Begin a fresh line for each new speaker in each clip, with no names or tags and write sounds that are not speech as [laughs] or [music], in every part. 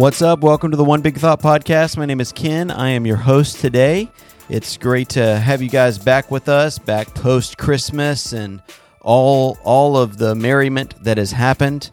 What's up? Welcome to the One Big Thought podcast. My name is Ken. I am your host today. It's great to have you guys back with us, back post Christmas and all all of the merriment that has happened.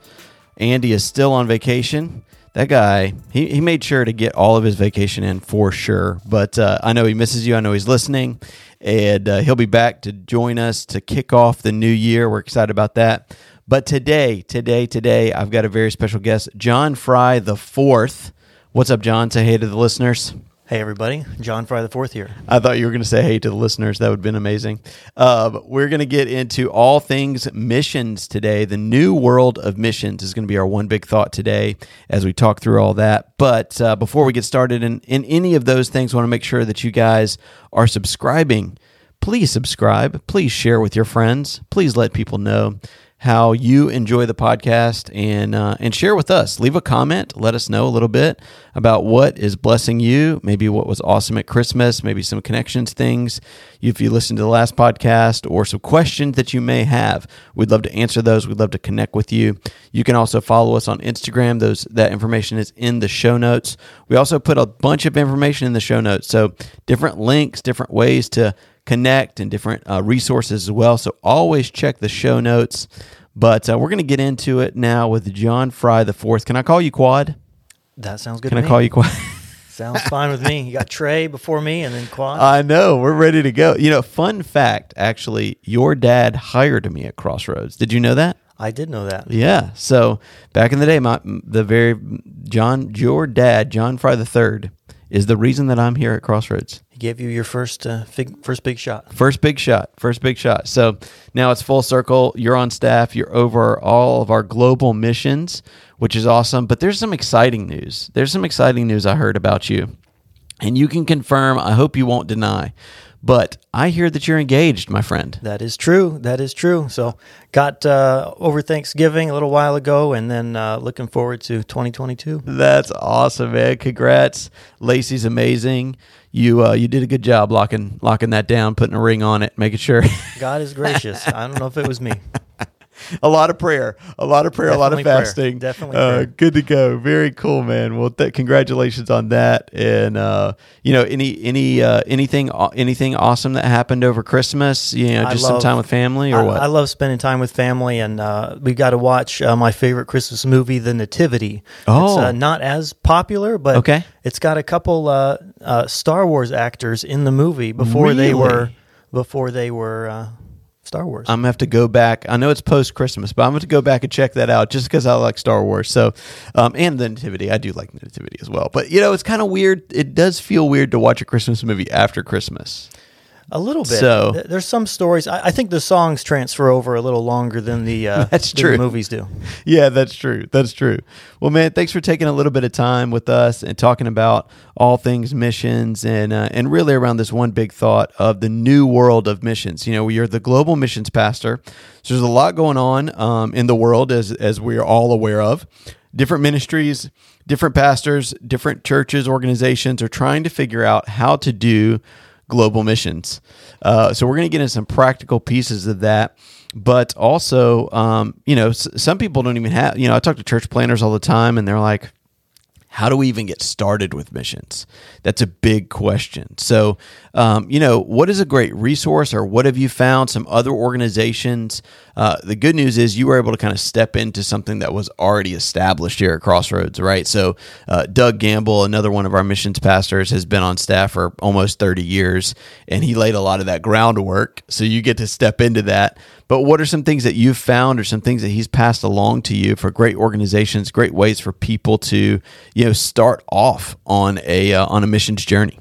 Andy is still on vacation. That guy, he, he made sure to get all of his vacation in for sure. But uh, I know he misses you. I know he's listening. And uh, he'll be back to join us to kick off the new year. We're excited about that. But today, today, today, I've got a very special guest, John Fry the Fourth. What's up, John? Say hey to the listeners.
Hey everybody, John Fry the Fourth here.
I thought you were going to say hey to the listeners. That would have been amazing. Uh, we're going to get into all things missions today. The new world of missions is going to be our one big thought today as we talk through all that. But uh, before we get started in, in any of those things, I want to make sure that you guys are subscribing. Please subscribe. Please share with your friends. Please let people know how you enjoy the podcast and uh, and share with us. Leave a comment. Let us know a little bit about what is blessing you. Maybe what was awesome at Christmas. Maybe some connections things. If you listened to the last podcast or some questions that you may have, we'd love to answer those. We'd love to connect with you. You can also follow us on Instagram. Those that information is in the show notes. We also put a bunch of information in the show notes. So different links, different ways to connect and different uh, resources as well. So always check the show notes. But uh, we're going to get into it now with John Fry the fourth. Can I call you Quad?
That sounds good.
Can I
me.
call you Quad? [laughs]
Sounds fine with me. You got Trey before me, and then Quad.
I know we're ready to go. You know, fun fact. Actually, your dad hired me at Crossroads. Did you know that?
I did know that.
Yeah. So back in the day, my the very John, your dad, John Fry the third, is the reason that I'm here at Crossroads.
He gave you your first uh, fig, first big shot.
First big shot. First big shot. So now it's full circle. You're on staff. You're over all of our global missions, which is awesome. But there's some exciting news. There's some exciting news I heard about you. And you can confirm, I hope you won't deny. But I hear that you're engaged, my friend.
That is true. That is true. So got uh, over Thanksgiving a little while ago, and then uh, looking forward to 2022.
That's awesome, man. Congrats. Lacey's amazing. You uh, you did a good job locking locking that down, putting a ring on it, making sure.
God is gracious. I don't know if it was me. [laughs]
a lot of prayer, a lot of prayer,
Definitely
a lot of fasting.
Definitely
Uh,
prayer.
good to go. Very cool, man. Well, th- congratulations on that. And uh, you know, any any uh, anything anything awesome that happened over Christmas? You know, just some time with family or
I,
what?
I love spending time with family, and uh, we got to watch uh, my favorite Christmas movie, The Nativity.
Oh.
it's uh, not as popular, but
Okay.
it's got a couple uh, uh, Star Wars actors in the movie before they were before they were uh, Star Wars.
I'm gonna have to go back. I know it's post Christmas, but I'm to go back and check that out just because I like Star Wars. So, um, and the Nativity, I do like Nativity as well. But you know, it's kind of weird. It does feel weird to watch a Christmas movie after Christmas.
A little bit.
So-
there's some stories. I, I think the songs transfer over a little longer than the uh, [laughs]
That's true.
The movies do.
Yeah, that's true. That's true. Well, man, thanks for taking a little bit of time with us and talking about all things missions and uh, and really around this one big thought of the new world of missions. You know, you're the global missions pastor, so there's a lot going on um, in the world as as we are all aware of. Different ministries, different pastors, different churches, organizations are trying to figure out how to do global missions. Uh, so we're going to get into some practical pieces of that. But also, um, you know, s- some people don't even have, you know, I talk to church planners all the time and they're like, how do we even get started with missions? That's a big question. So, um, you know, what is a great resource or what have you found? Some other organizations. Uh, the good news is you were able to kind of step into something that was already established here at Crossroads, right? So, uh, Doug Gamble, another one of our missions pastors, has been on staff for almost 30 years and he laid a lot of that groundwork. So, you get to step into that. But what are some things that you've found or some things that he's passed along to you for great organizations, great ways for people to, you know, start off on a uh, on a missions journey?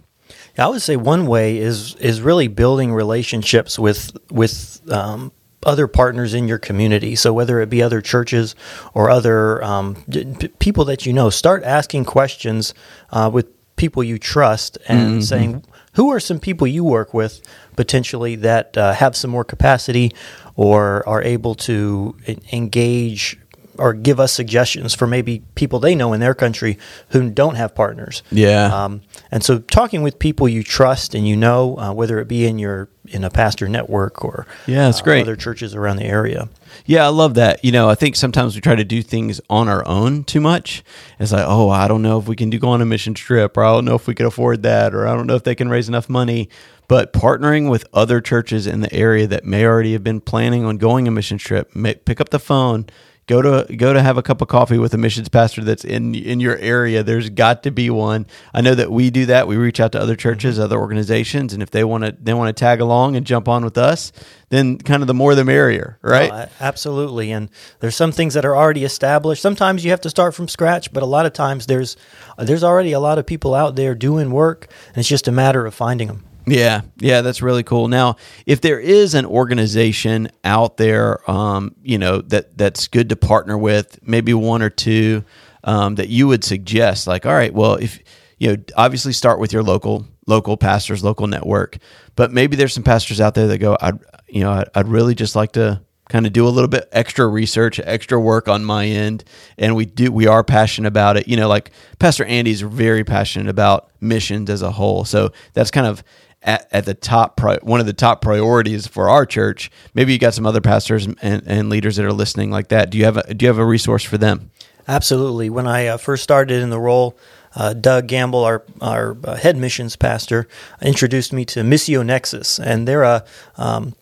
I would say one way is is really building relationships with with um, other partners in your community. So whether it be other churches or other um, p- people that you know, start asking questions uh, with people you trust and saying, "Who are some people you work with potentially that uh, have some more capacity or are able to engage?" or give us suggestions for maybe people they know in their country who don't have partners.
Yeah.
Um, and so talking with people you trust and you know, uh, whether it be in your in a pastor network or
Yeah, that's
uh,
great.
other churches around the area.
Yeah, I love that. You know, I think sometimes we try to do things on our own too much. It's like, oh, I don't know if we can do go on a mission trip, or I don't know if we can afford that, or I don't know if they can raise enough money. But partnering with other churches in the area that may already have been planning on going a mission trip, may, pick up the phone, go to go to have a cup of coffee with a missions pastor that's in in your area. There's got to be one. I know that we do that. We reach out to other churches, other organizations, and if they want to they want to tag along and jump on with us, then kind of the more the merrier, right?
Uh, absolutely. And there's some things that are already established. Sometimes you have to start from scratch, but a lot of times there's there's already a lot of people out there doing work, and it's just a matter of finding them.
Yeah, yeah, that's really cool. Now, if there is an organization out there, um, you know that that's good to partner with, maybe one or two um, that you would suggest, like, all right, well, if you know, obviously start with your local local pastors, local network, but maybe there's some pastors out there that go, I'd you know, I'd, I'd really just like to kind of do a little bit extra research, extra work on my end, and we do we are passionate about it. You know, like Pastor Andy's very passionate about missions as a whole, so that's kind of at, at the top pri- one of the top priorities for our church. Maybe you got some other pastors and, and leaders that are listening like that. Do you have a do you have a resource for them?
Absolutely. When I uh, first started in the role, uh, Doug Gamble, our our uh, head missions pastor, introduced me to Missio Nexus, and they're a um,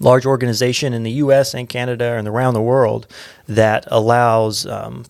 large organization in the U.S. and Canada and around the world that allows. Um,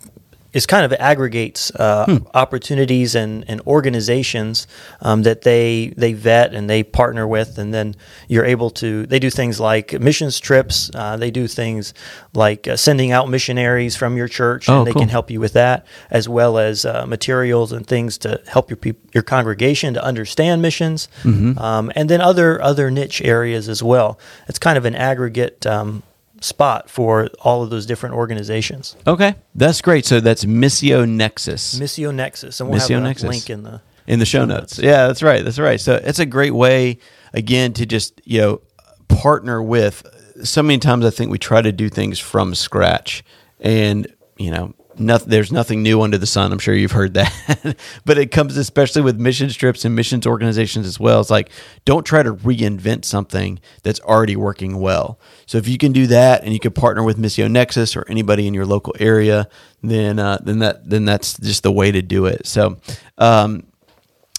is kind of aggregates uh, opportunities and, and organizations um, that they they vet and they partner with, and then you're able to. They do things like missions trips. Uh, they do things like uh, sending out missionaries from your church,
Oh,
and they
cool.
can help you with that, as well as uh, materials and things to help your peop- your congregation to understand missions,
Mm-hmm.
um, and then other other niche areas as well. It's kind of an aggregate. Um, spot for all of those different organizations
Okay, that's great. So that's Missio Nexus.
missio nexus and we'll
Missio
have a
Nexus.
link in the
in the show notes. Yeah, that's right. That's right. So it's a great way again to just you know partner with. So many times I think we try to do things from scratch, and you know. Nothing, there's nothing new under the sun. I'm sure you've heard that, [laughs] but it comes especially with mission trips and missions organizations as well. It's like don't try to reinvent something that's already working well. So if you can do that, and you can partner with Missio Nexus or anybody in your local area, then uh, then that then that's just the way to do it. So um,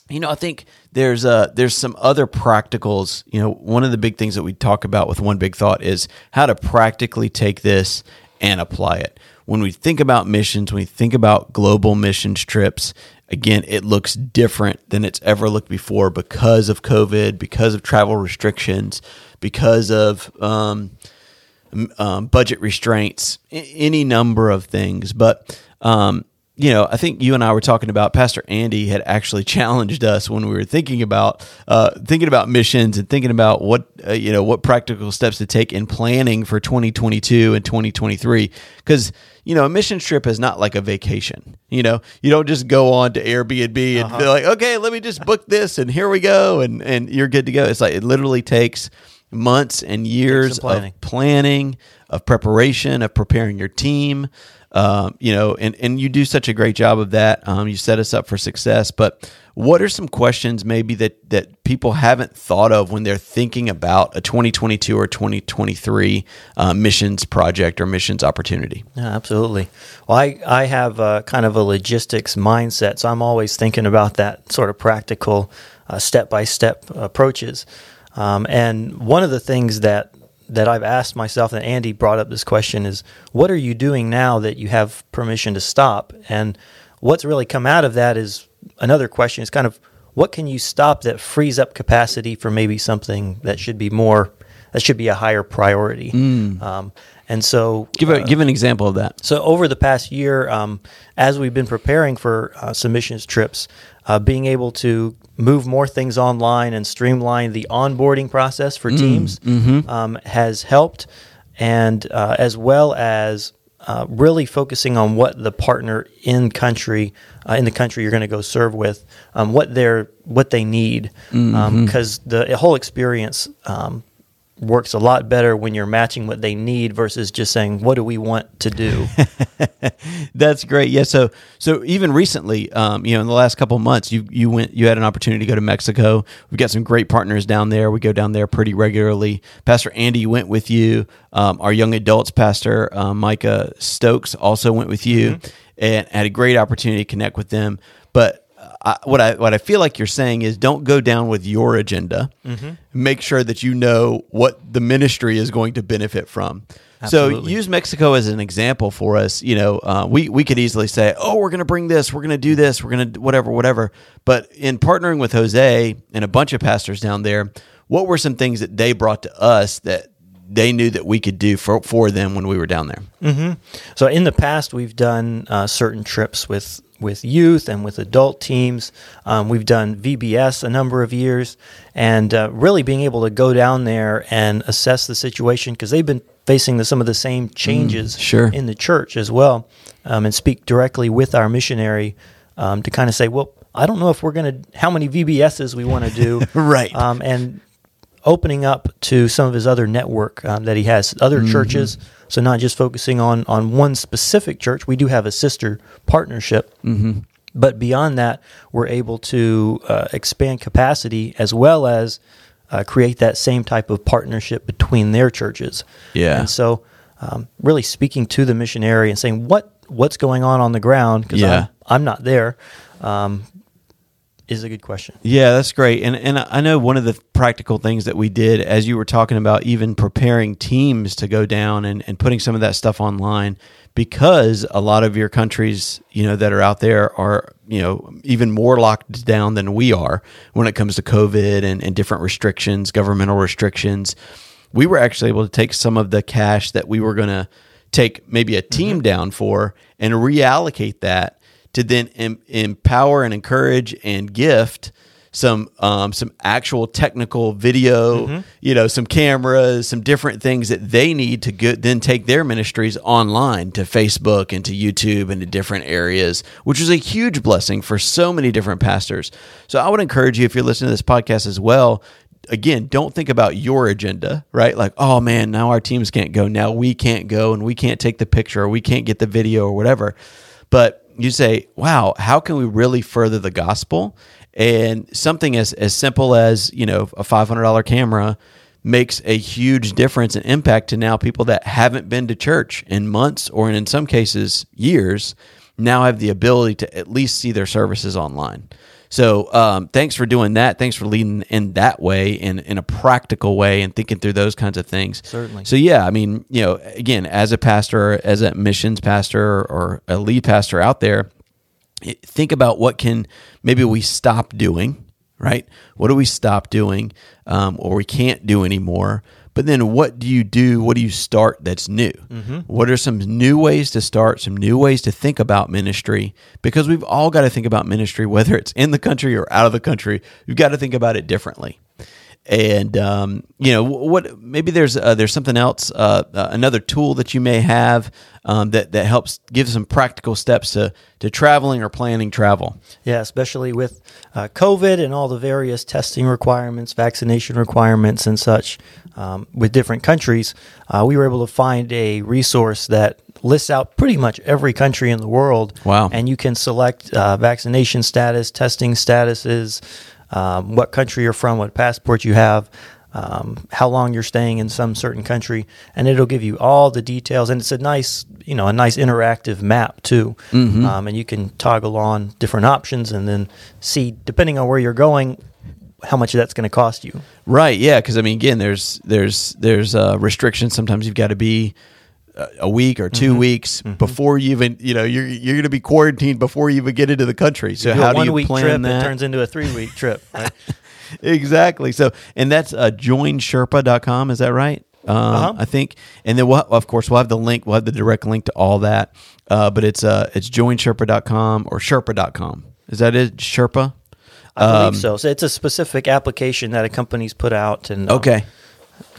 you know, I think there's uh there's some other practicals. You know, one of the big things that we talk about with one big thought is how to practically take this and apply it. When we think about missions, when we think about global missions trips, again, it looks different than it's ever looked before because of COVID, because of travel restrictions, because of um, um, budget restraints, any number of things. But um, you know, I think you and I were talking about Pastor Andy had actually [laughs] challenged us when we were thinking about uh, thinking about missions and thinking about what uh, you know what practical steps to take in planning for 2022 and 2023 because you know a mission trip is not like a vacation you know you don't just go on to airbnb and be like okay let me just book this and here we go and and you're good to go it's like it literally takes months and years
planning.
of planning, of preparation, of preparing your team. Um, you know, and, and you do such a great job of that. Um, you set us up for success. But what are some questions maybe that that people haven't thought of when they're thinking about a 2022 or 2023 uh, missions project or missions opportunity?
Yeah, absolutely. Well, I, I have a, kind of a logistics mindset, so I'm always thinking about that sort of practical, step by step approaches. Um, and one of the things that that I've asked myself, and Andy brought up this question, is what are you doing now that you have permission to stop? And what's really come out of that is another question. Is kind of what can you stop that frees up capacity for maybe something that should be more that should be a higher priority. Um, and so
Give a, give an example of that.
so over the past year, um, as we've been preparing for uh, submissions trips, uh, being able to move more things online and streamline the onboarding process for teams um, has helped, and uh, as well as uh, really focusing on what the partner in country uh, in the country you're going to go serve with, um, what they're what they need, because the whole experience. Um, works a lot better when you're matching what they need versus just saying what do we want to do? [laughs]
That's great. Yeah so so even recently um, you know in the last couple of months you you went you had an opportunity to go to mexico. We've got some great partners down there. We go down there pretty regularly. Pastor andy went with you. Um, our young adults pastor uh, micah stokes also went with you mm-hmm. and had a great opportunity to connect with them. But I, what I what I feel like you're saying is don't go down with your agenda. Mm-hmm. Make sure that you know what the ministry is going to benefit from. Absolutely. So use Mexico as an example for us. You know, uh, we we could easily say, "Oh, we're going to bring this, we're going to do this, we're going to whatever, whatever." But in partnering with Jose and a bunch of pastors down there, what were some things that they brought to us that they knew that we could do for, for them when we were down there.
Mm-hmm. So in the past, we've done uh, certain trips with with youth and with adult teams. Um, we've done VBS a number of years, and uh, really being able to go down there and assess the situation because they've been facing the, some of the same changes
mm, sure.
in the church as well, um, and speak directly with our missionary um, to kind of say, well, I don't know if we're going to how many VBSs we want to do, [laughs]
right?
Um, and opening up to some of his other network um, that he has, other mm-hmm. churches. So not just focusing on on one specific church. We do have a sister partnership.
Mm-hmm.
But beyond that, we're able to uh, expand capacity as well as uh, create that same type of partnership between their churches.
Yeah.
And so, um, really speaking to the missionary and saying what what's going on on the ground because yeah. I'm, I'm not there. Um, is a good question.
Yeah, that's great. And and I know one of the practical things that we did as you were talking about even preparing teams to go down and, and putting some of that stuff online because a lot of your countries, you know, that are out there are, you know, even more locked down than we are when it comes to COVID and, and different restrictions, governmental restrictions. We were actually able to take some of the cash that we were gonna take maybe a team mm-hmm. down for and reallocate that to then em- empower and encourage and gift some um, some actual technical video, mm-hmm. you know, some cameras, some different things that they need to get, then take their ministries online to Facebook and to YouTube and to different areas, which is a huge blessing for so many different pastors. So I would encourage you if you're listening to this podcast as well. Again, don't think about your agenda, right? Like, oh man, now our teams can't go. Now we can't go and we can't take the picture or we can't get the video or whatever. But you say, wow, how can we really further the gospel? And something as, as simple as, you know, a $500 camera makes a huge difference and impact to now people that haven't been to church in months or in some cases years now have the ability to at least see their services online. So um, thanks for doing that. Thanks for leading in that way, in in a practical way, and thinking through those kinds of things.
Certainly.
So yeah, I mean, you know, again, as a pastor, as a missions pastor, or a lead pastor out there, think about what can maybe we stop doing. Right? What do we stop doing, um, or we can't do anymore? But then what do you do? What do you start that's new? Mm-hmm. What are some new ways to start, some new ways to think about ministry? Because we've all got to think about ministry, whether it's in the country or out of the country. We've got to think about it differently and um, you know what maybe there's uh, there's something else uh, uh, another tool that you may have um, that that helps give some practical steps to to traveling or planning travel.
Yeah especially with uh, covid and all the various testing requirements vaccination requirements and such um, with different countries uh, we were able to find a resource that lists out pretty much every country in the world.
Wow.
And you can select uh, vaccination status testing statuses um, what country you're from, what passport you have, um, how long you're staying in some certain country, and it'll give you all the details. And it's a nice, you know, a nice interactive map too. Mm-hmm. Um, and you can toggle on different options and then see, depending on where you're going, how much that's going to cost you.
Right. Yeah. Because I mean, again, there's there's there's uh, restrictions. Sometimes you've got to be a week or 2 mm-hmm. weeks mm-hmm. before you even you know you're you're going to be quarantined before you even get into the country. So
do
how do
you week
plan
trip,
that?
It turns into a three week trip. [laughs] Right?
exactly. So and that's uh, joinsherpa.com. Is that right? Um, uh-huh. I think, and then we'll, of course we'll have the link. We'll have the direct link to all that. Uh, but it's uh it's joinsherpa.com or sherpa.com. Is that it? Sherpa.
I believe um, so. So it's a specific application that a company's put out, and
um, okay.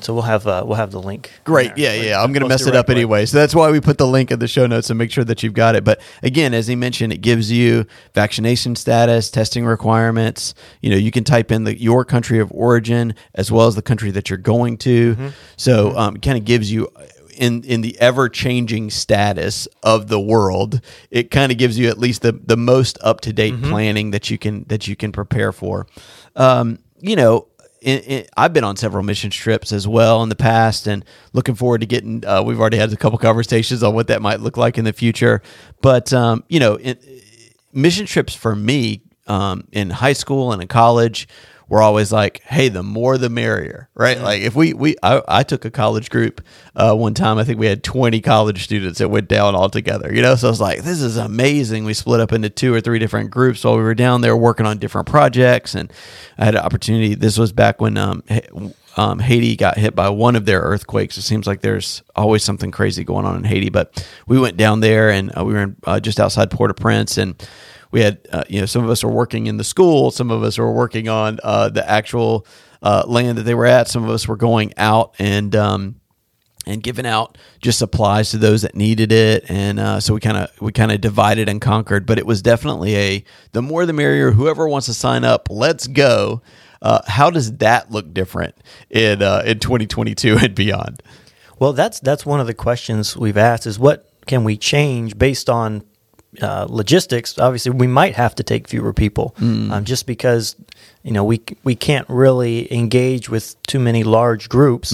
So we'll have uh, we'll have the link.
Great. Yeah, yeah. I'm going to mess it up anyway. So that's why we put the link in the show notes and make sure that you've got it. But again, as he mentioned, it gives you vaccination status, testing requirements. You know, you can type in the your country of origin as well as the country that you're going to. So um, it kind of gives you in in the ever changing status of the world, it kind of gives you at least the the most up to date planning that you can that you can prepare for. Um, you know, I've been on several mission trips as well in the past, and looking forward to getting. Uh, we've already had a couple conversations on what that might look like in the future, but um, you know, it, mission trips for me um, in high school and in college were always like, hey, the more the merrier, right? Like if we we I, I took a college group uh, one time, I think we had twenty college students that went down all together, you know. So I was like, this is amazing. We split up into two or three different groups while we were down there working on different projects, and I had an opportunity. This was back when um, um, Haiti got hit by one of their earthquakes. It seems like there's always something crazy going on in Haiti, but we went down there and uh, we were in, uh, just outside Port-au-Prince and we had uh, you know some of us were working in the school some of us were working on uh, the actual uh, land that they were at some of us were going out and um, and giving out just supplies to those that needed it. And uh, so we kind of we kind of divided and conquered. But it was definitely a the more the merrier. Whoever wants to sign up let's go. Uh, how does that look different in uh, in 2022 and beyond?
Well, that's that's one of the questions we've asked is what can we change based on uh, logistics? Obviously, we might have to take fewer people um, just because you know we we can't really engage with too many large groups,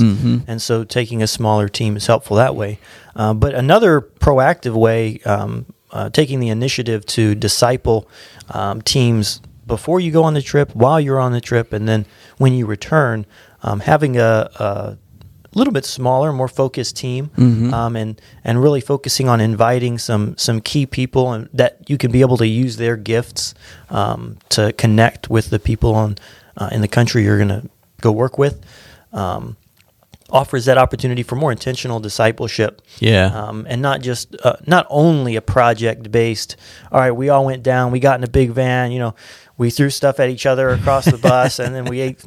and so taking a smaller team is helpful that way. Uh, but another proactive way, um, uh, taking the initiative to disciple um, teams before you go on the trip, while you're on the trip, and then when you return, um, having a, a little bit smaller, more focused team, um, and and really focusing on inviting some some key people and that you can be able to use their gifts um, to connect with the people on uh, in the country you're going to go work with. Um, offers that opportunity for more intentional discipleship
Yeah.
um, and not just uh, not only a project based all right we all went down we got in a big van you know we threw stuff at each other across the bus and then we [laughs] ate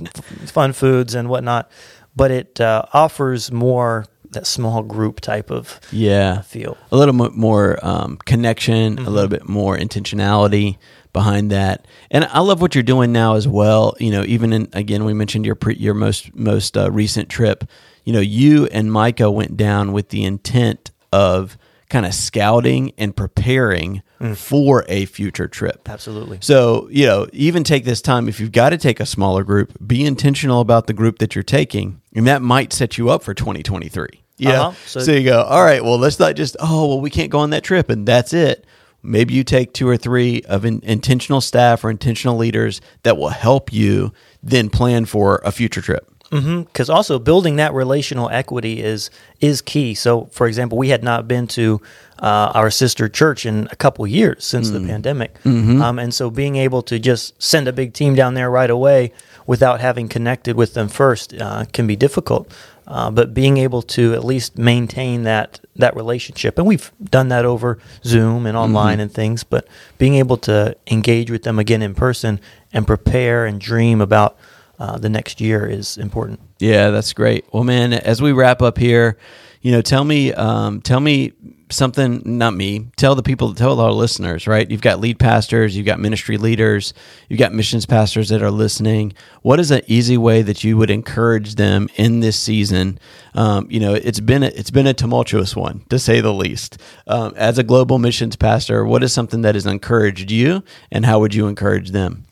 fun foods and whatnot but it uh, offers more that small group type of
yeah
feel
a little mo- more um, connection, a little bit more intentionality behind that. And I love what you're doing now as well. You know, even in again, we mentioned your pre, your most most uh, recent trip. You know, you and Micah went down with the intent of kind of scouting and preparing for a future trip.
absolutely
So, you know, even take this time if you've got to take a smaller group, be intentional about the group that you're taking, and that might set you up for 2023. Yeah.
Uh-huh.
So,
So-
you go, all right, well, let's not just, oh, well, we can't go on that trip and that's it. Maybe you take two or three of in, intentional staff or intentional leaders that will help you then plan for a future trip.
Because also building that relational equity is is key. So, for example, we had not been to uh, our sister church in a couple years since the pandemic, um, and so being able to just send a big team down there right away without having connected with them first uh, can be difficult. Uh, but being able to at least maintain that that relationship, and we've done that over Zoom and online and things, but being able to engage with them again in person and prepare and dream about uh, the next year is important.
Yeah, that's great. Well, man, as we wrap up here, you know, tell me, um, tell me something. Not me. Tell the people, tell our listeners. Right? You've got lead pastors, you've got ministry leaders, you've got missions pastors that are listening. What is an easy way that you would encourage them in this season? Um, you know, it's been a, it's been a tumultuous one to say the least. Um, as a global missions pastor, what is something that has encouraged you, and how would you encourage them?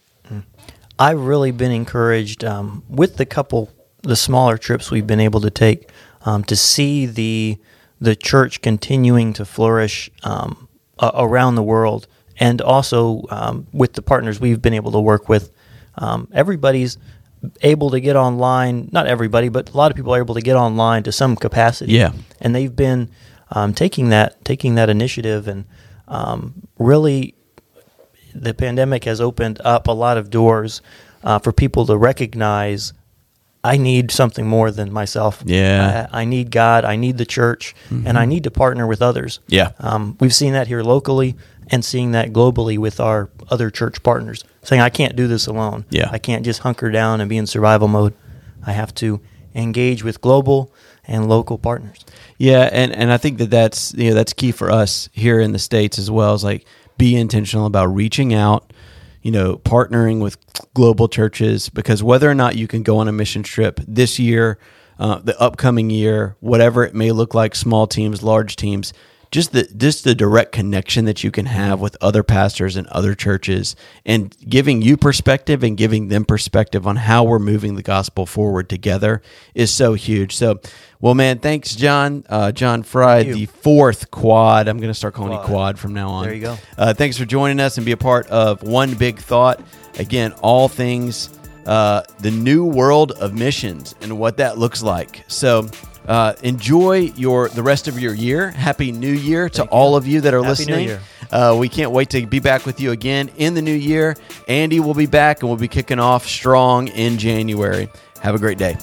I've really been encouraged um, with the couple, the smaller trips we've been able to take, um, to see the the church continuing to flourish um, around the world, and also um, with the partners we've been able to work with. Um, everybody's able to get online. Not everybody, but a lot of people are able to get online to some capacity.
Yeah.
and they've been um, taking that taking that initiative and um, really the pandemic has opened up a lot of doors uh, for people to recognize I need something more than myself.
Yeah.
I, I need God. I need the church, and I need to partner with others.
Yeah.
Um, we've seen that here locally and seeing that globally with our other church partners, saying, I can't do this alone.
Yeah.
I can't just hunker down and be in survival mode. I have to engage with global and local partners.
Yeah, and and I think that that's you know that's key for us here in the states as well. Is like be intentional about reaching out, you know, partnering with global churches because whether or not you can go on a mission trip this year, uh, the upcoming year, whatever it may look like, small teams, large teams, just the just the direct connection that you can have with other pastors and other churches and giving you perspective and giving them perspective on how we're moving the gospel forward together is so huge. So well man thanks john. Uh, john fry the fourth quad. I'm going to start calling quad. you quad from now on.
There you go.
Uh, thanks for joining us and be a part of one big thought. Again all things uh, the new world of missions and what that looks like. So uh, enjoy your the rest of your year. Happy New Year to
Thank
all
you.
of you that are
Happy
listening. Uh, we can't wait to be back with you again in the new year. Andy will be back and we'll be kicking off strong in January. Have a great day.